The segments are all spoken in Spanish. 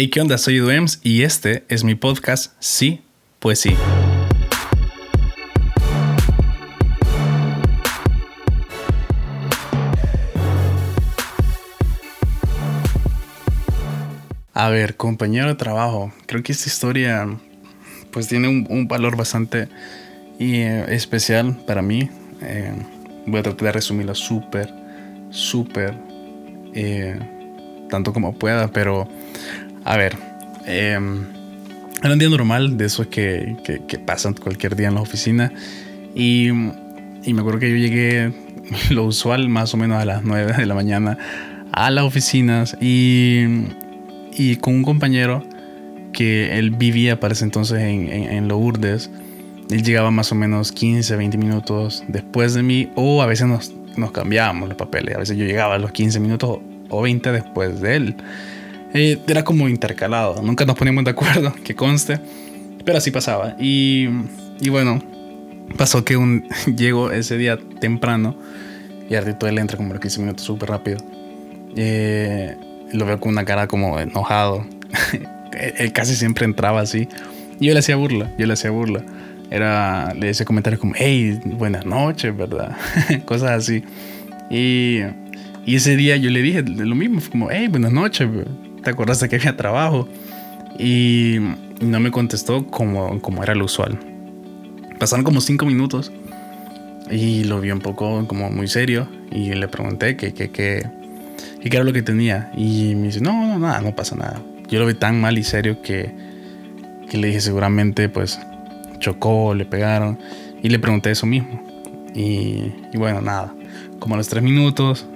Hey, ¿qué onda? Soy Eduems y este es mi podcast Sí, pues sí. A ver, compañero de trabajo, creo que esta historia pues tiene un, valor bastante eh, especial para mí. Eh, voy a tratar de resumirlo súper, súper, eh, tanto como pueda, pero a ver, em, era un día normal de esos que, que, pasan cualquier día en la oficina. Y, y, me acuerdo que yo llegué lo usual, más o menos a las 9 de la mañana, a las oficinas y, y con un compañero que él vivía para ese entonces en, en, en Lourdes. Él llegaba más o menos 15, 20 minutos después de mí, o a veces nos, nos cambiábamos los papeles. A veces yo llegaba a los 15 minutos o 20 después de él. Eh, era como intercalado, nunca nos poníamos de acuerdo, que conste, pero así pasaba. Y, y bueno, pasó que un, llego ese día temprano y Ardito él entra como los 15 minutos súper rápido. Eh, lo veo con una cara como enojado. él casi siempre entraba así. Y yo le hacía burla, yo le hacía burla. Era, le decía comentarios como, hey, buenas noches, ¿verdad? Cosas así. Y, y, ese día yo le dije lo mismo, como, hey, buenas noches, ¿te acordaste que había trabajo? Y no me contestó como, como era lo usual. Pasaron como cinco minutos y lo vi un poco como muy serio y le pregunté qué que, que, qué era lo que tenía. Y me dice, no, no, nada, no pasa nada. Yo lo vi tan mal y serio que, que le dije seguramente pues chocó, le pegaron. Y le pregunté eso mismo. Y, y bueno, nada. Como a los tres minutos,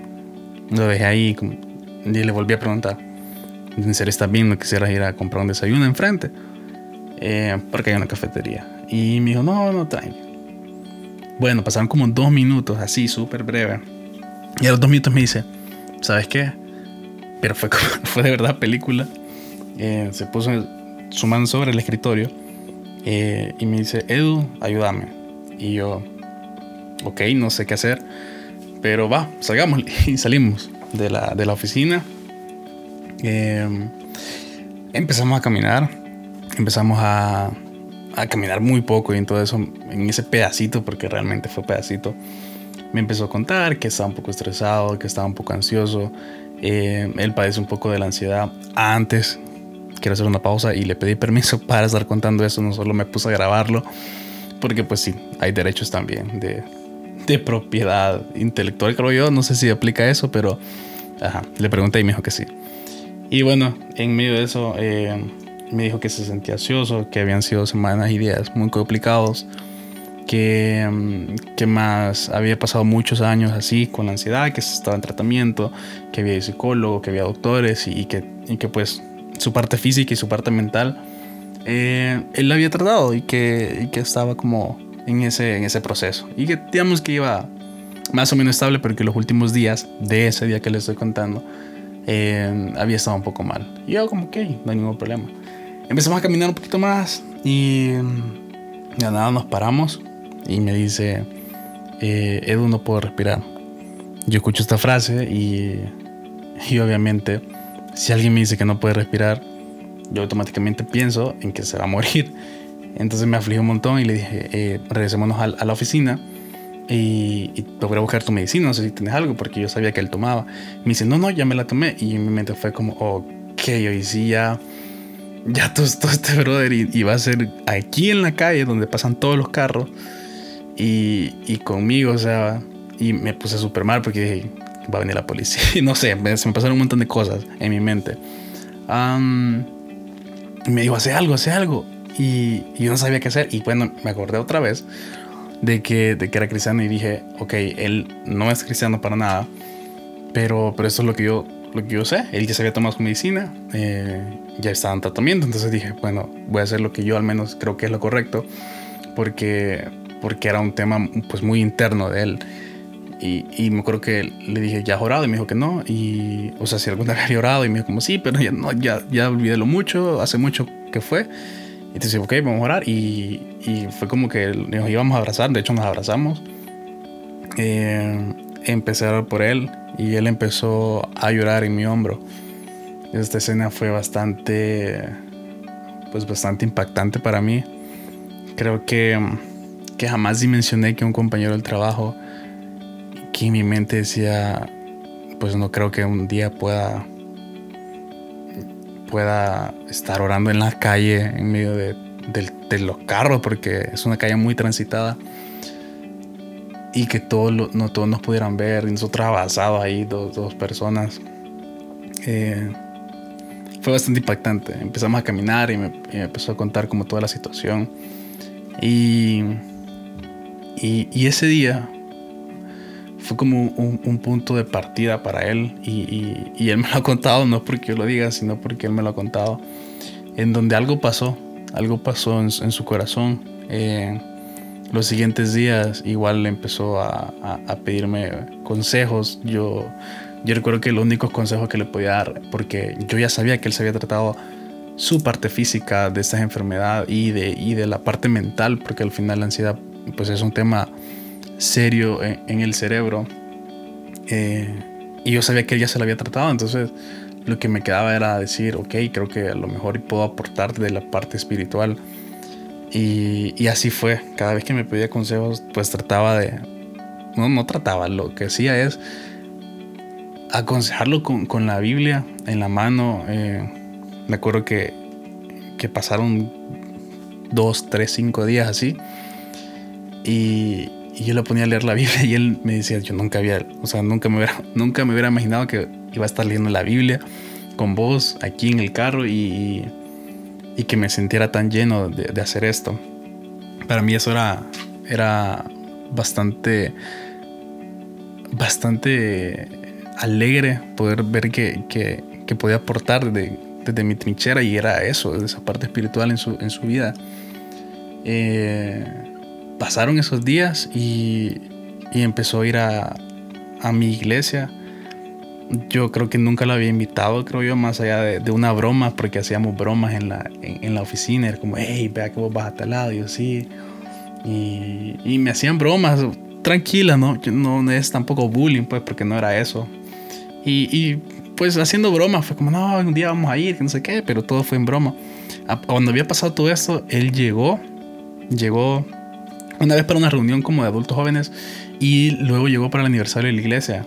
lo dejé ahí y le volví a preguntar en serio estás bien, no quisieras ir a comprar un desayuno enfrente, eh, porque hay una cafetería. Y me dijo, no, no, tranqui. Bueno, pasaron como dos minutos, así, súper breve. Y a los dos minutos me dice, ¿sabes qué? Pero fue, fue de verdad película. Eh, se puso su mano sobre el escritorio eh, y me dice, Edu, ayúdame. Y yo, ok, no sé qué hacer, pero va, salgamos. Y salimos de la, de la oficina Em, empezamos a caminar, empezamos a, a, caminar muy poco y en todo eso, en ese pedacito, porque realmente fue pedacito, me empezó a contar que estaba un poco estresado, que estaba un poco ansioso. Eh, él padece un poco de la ansiedad. Antes, quiero hacer una pausa y le pedí permiso para estar contando eso, no solo me puse a grabarlo, porque pues sí, hay derechos también de, de propiedad intelectual, creo yo, no sé si aplica eso, pero ajá, le pregunté y me dijo que sí. Y bueno, en medio de eso eh, me dijo que se sentía ansioso, que habían sido semanas y días muy complicados, que, mm, que más había pasado muchos años así con la ansiedad, que estaba en tratamiento, que había psicólogo, que había doctores y, que, y que pues su parte física y su parte mental eh, él la había tratado y que, y que estaba como en ese, en ese proceso. Y que digamos que iba más o menos estable, pero que los últimos días de ese día que le estoy contando, eh, había estado un poco mal. Y yo como, ok, no hay ningún problema. Empezamos a caminar un poquito más y de nada nos paramos y me dice, eh, Edu, no puedo respirar. Yo escucho esta frase y, y obviamente si alguien me dice que no puede respirar, yo automáticamente pienso en que se va a morir. Entonces me aflige un montón y le dije, eh, regresémonos a, la oficina y, y logré buscar tu medicina, no sé si tienes algo, porque yo sabía que él tomaba. Me dice, no, no, ya me la tomé. Y en mi mente fue como, ok, hoy sí ya, ya todo, este brother y, va a ser aquí en la calle donde pasan todos los carros y, y conmigo, o sea, y me puse súper mal porque dije, va a venir la policía. no sé, se me pasaron un montón de cosas en mi mente. y me dijo, hace algo, hace algo. Y, y, yo no sabía qué hacer. Y bueno, me acordé otra vez de que, de que era cristiano y dije, ok, él no es cristiano para nada, pero, pero eso es lo que yo, lo que yo sé. Él ya se había tomado su medicina, eh, ya estaba en tratamiento, entonces dije, bueno, voy a hacer lo que yo al menos creo que es lo correcto, porque, porque era un tema pues muy interno de él. Y, y, me acuerdo que le dije, ¿ya has orado? Y me dijo que no. Y, o sea, si alguna vez había orado, y me dijo, como sí, pero ya, no, ya, ya olvidé lo mucho, hace mucho que fue. Dice, ok, vamos a orar. Y, y, fue como que nos íbamos a abrazar, de hecho nos abrazamos. Eh, empecé a orar por él y él empezó a llorar en mi hombro. Esta escena fue bastante, pues bastante impactante para mí. Creo que, que jamás dimensioné que un compañero del trabajo, que en mi mente decía, pues no creo que un día pueda pueda estar orando en la calle en medio de, los carros porque es una calle muy transitada y que todos, no todos nos pudieran ver y nosotros avanzados ahí dos, dos personas. Eh, fue bastante impactante. Empezamos a caminar y me, empezó a contar como toda la situación. Y, y ese día fue como un, punto de partida para él y, él me lo ha contado, no porque yo lo diga, sino porque él me lo ha contado, en donde algo pasó, algo pasó en, su corazón. Eh, los siguientes días igual empezó a, pedirme consejos. Yo, yo recuerdo que los únicos consejos que le podía dar, porque yo ya sabía que él se había tratado su parte física de esta enfermedad y de, y de la parte mental, porque al final la ansiedad pues es un tema serio en, el cerebro. Eh, y yo sabía que él ya se lo había tratado, entonces lo que me quedaba era decir, ok, creo que a lo mejor puedo aportar de la parte espiritual. Y, así fue, cada vez que me pedía consejos, pues trataba de, no, no trataba, lo que hacía es aconsejarlo con, con la Biblia en la mano. Eh, me acuerdo que, que pasaron dos, tres, cinco días así. Y, y yo le ponía a leer la Biblia y él me decía, yo nunca había, o sea, nunca me hubiera, nunca me hubiera imaginado que iba a estar leyendo la Biblia con vos aquí en el carro y, y que me sintiera tan lleno de, hacer esto. Para mí eso era, era bastante, bastante alegre poder ver que, que, que podía aportar desde, desde, mi trinchera y era eso, esa parte espiritual en su, en su vida. Eh, pasaron esos días y, empezó a ir a, mi iglesia. Yo creo que nunca la había invitado, creo yo, más allá de, una broma, porque hacíamos bromas en la, oficina. Era como, hey, vea que vos vas a tal lado. Y yo, sí. Y, me hacían bromas tranquila, ¿no? no es tampoco bullying, pues, porque no era eso. Y, pues haciendo bromas, fue como, no, un día vamos a ir, que no sé qué, pero todo fue en broma. Cuando había pasado todo esto, él llegó, llegó una vez para una reunión como de adultos jóvenes y luego llegó para el aniversario de la iglesia.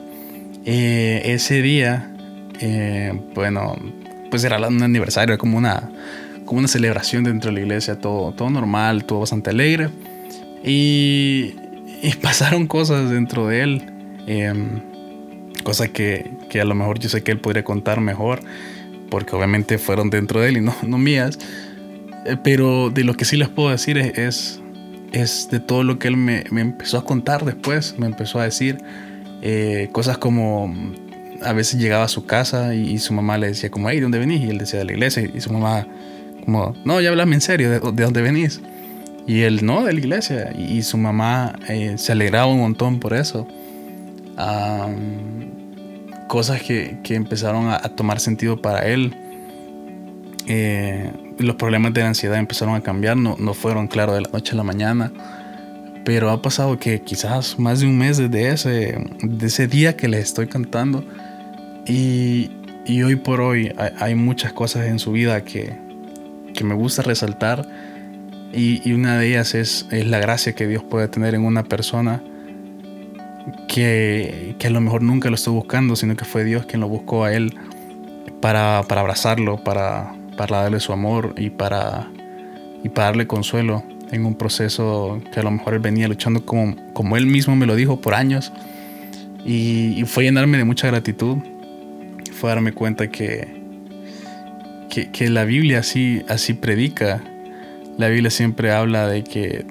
Eh, ese día, eh, bueno, pues era un aniversario, como una, como una celebración dentro de la iglesia, todo, todo normal, todo bastante alegre. Y, pasaron cosas dentro de él, em, cosas que, que, a lo mejor yo sé que él podría contar mejor, porque obviamente fueron dentro de él y no, no mías. Eh, pero de lo que sí les puedo decir es es de todo lo que él me, empezó a contar después, me empezó a decir eh, cosas como a veces llegaba a su casa y, su mamá le decía como, hey, ¿de dónde venís? Y él decía de la iglesia y su mamá como, no, ya hablame en serio, ¿de, dónde venís? Y él, no, de la iglesia. Y, su mamá eh, se alegraba un montón por eso. cosas que, empezaron a, tomar sentido para él. Eh, los problemas de ansiedad empezaron a cambiar, no, no fueron, claro, de la noche a la mañana, pero ha pasado que quizás más de un mes desde ese, de ese día que les estoy cantando y, y hoy por hoy hay, muchas cosas en su vida que, que me gusta resaltar y, y, una de ellas es, es la gracia que Dios puede tener en una persona que, que, a lo mejor nunca lo estuvo buscando, sino que fue Dios quien lo buscó a él para, para abrazarlo, para, para darle su amor y para, y para darle consuelo en un proceso que a lo mejor él venía luchando como, como él mismo me lo dijo por años. Y, fue llenarme de mucha gratitud. Fue darme cuenta que, que, la Biblia así, así predica. La Biblia siempre habla de que,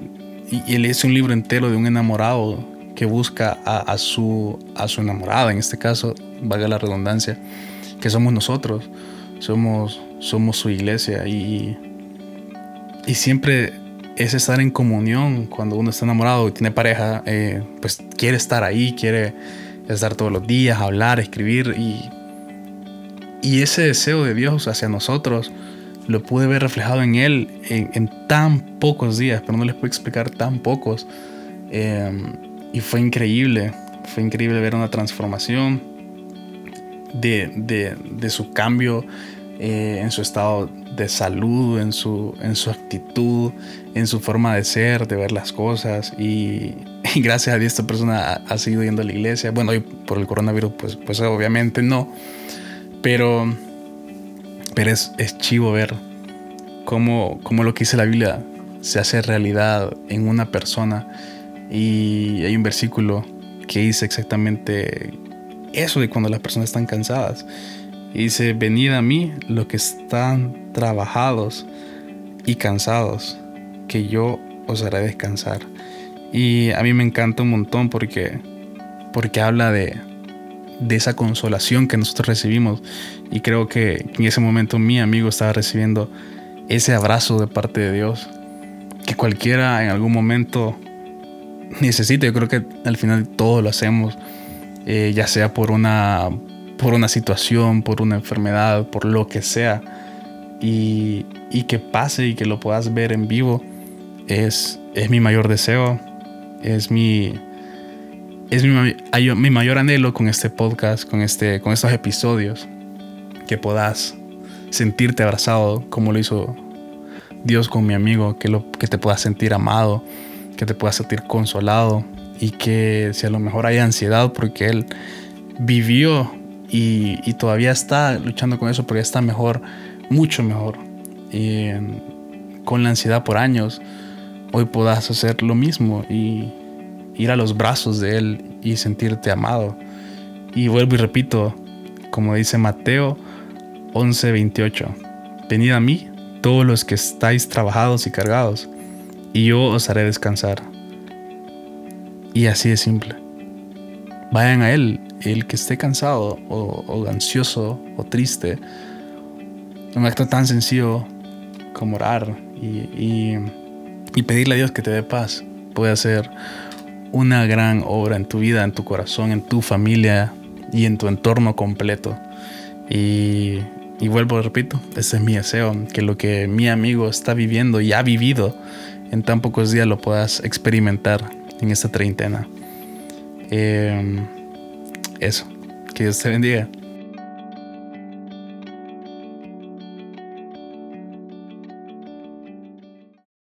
y, él es un libro entero de un enamorado que busca a, a, su, a su enamorada, en este caso, valga la redundancia, que somos nosotros. Somos somos su iglesia y, y siempre es estar en comunión cuando uno está enamorado y tiene pareja, eh, pues quiere estar ahí, quiere estar todos los días, hablar, escribir y, y ese deseo de Dios hacia nosotros lo pude ver reflejado en Él en, tan pocos días, pero no les puedo explicar tan pocos. Em, y fue increíble, fue increíble ver una transformación de, de, su cambio eh, en su estado de salud, en su, en su actitud, en su forma de ser, de ver las cosas. Y, gracias a Dios esta persona ha, seguido yendo a la iglesia. Bueno, hoy por el coronavirus, pues, pues obviamente no. Pero, pero es, es chivo ver cómo, cómo lo que dice la Biblia se hace realidad en una persona. Y hay un versículo que dice exactamente eso de cuando las personas están cansadas. Y dice, venid a mí los que están trabajados y cansados, que yo os haré descansar. Y a mí me encanta un montón porque, porque habla de, de esa consolación que nosotros recibimos. Y creo que en ese momento mi amigo estaba recibiendo ese abrazo de parte de Dios que cualquiera en algún momento necesita. Yo creo que al final todos lo hacemos, eh, ya sea por una, por una situación, por una enfermedad, por lo que sea. Y, que pase y que lo puedas ver en vivo es, es mi mayor deseo, es mi, es mi, mayor anhelo con este podcast, con, este, con estos episodios, que puedas sentirte abrazado como lo hizo Dios con mi amigo, que, lo, que te puedas sentir amado, que te puedas sentir consolado y que si a lo mejor hay ansiedad porque Él vivió y, todavía está luchando con eso, pero ya está mejor, mucho mejor. Y con la ansiedad por años, hoy puedas hacer lo mismo y ir a los brazos de Él y sentirte amado. Y vuelvo y repito, como dice Mateo 11:28, venid a mí todos los que estáis trabajados y cargados, y yo os haré descansar. Y así de simple. Vayan a Él, el que esté cansado o, ansioso o triste. Un acto tan sencillo como orar y, y pedirle a Dios que te dé paz puede hacer una gran obra en tu vida, en tu corazón, en tu familia y en tu entorno completo. Y y vuelvo, repito, ese es mi deseo, que lo que mi amigo está viviendo y ha vivido en tan pocos días lo puedas experimentar en esta treintena. Em, eso, que Dios te bendiga.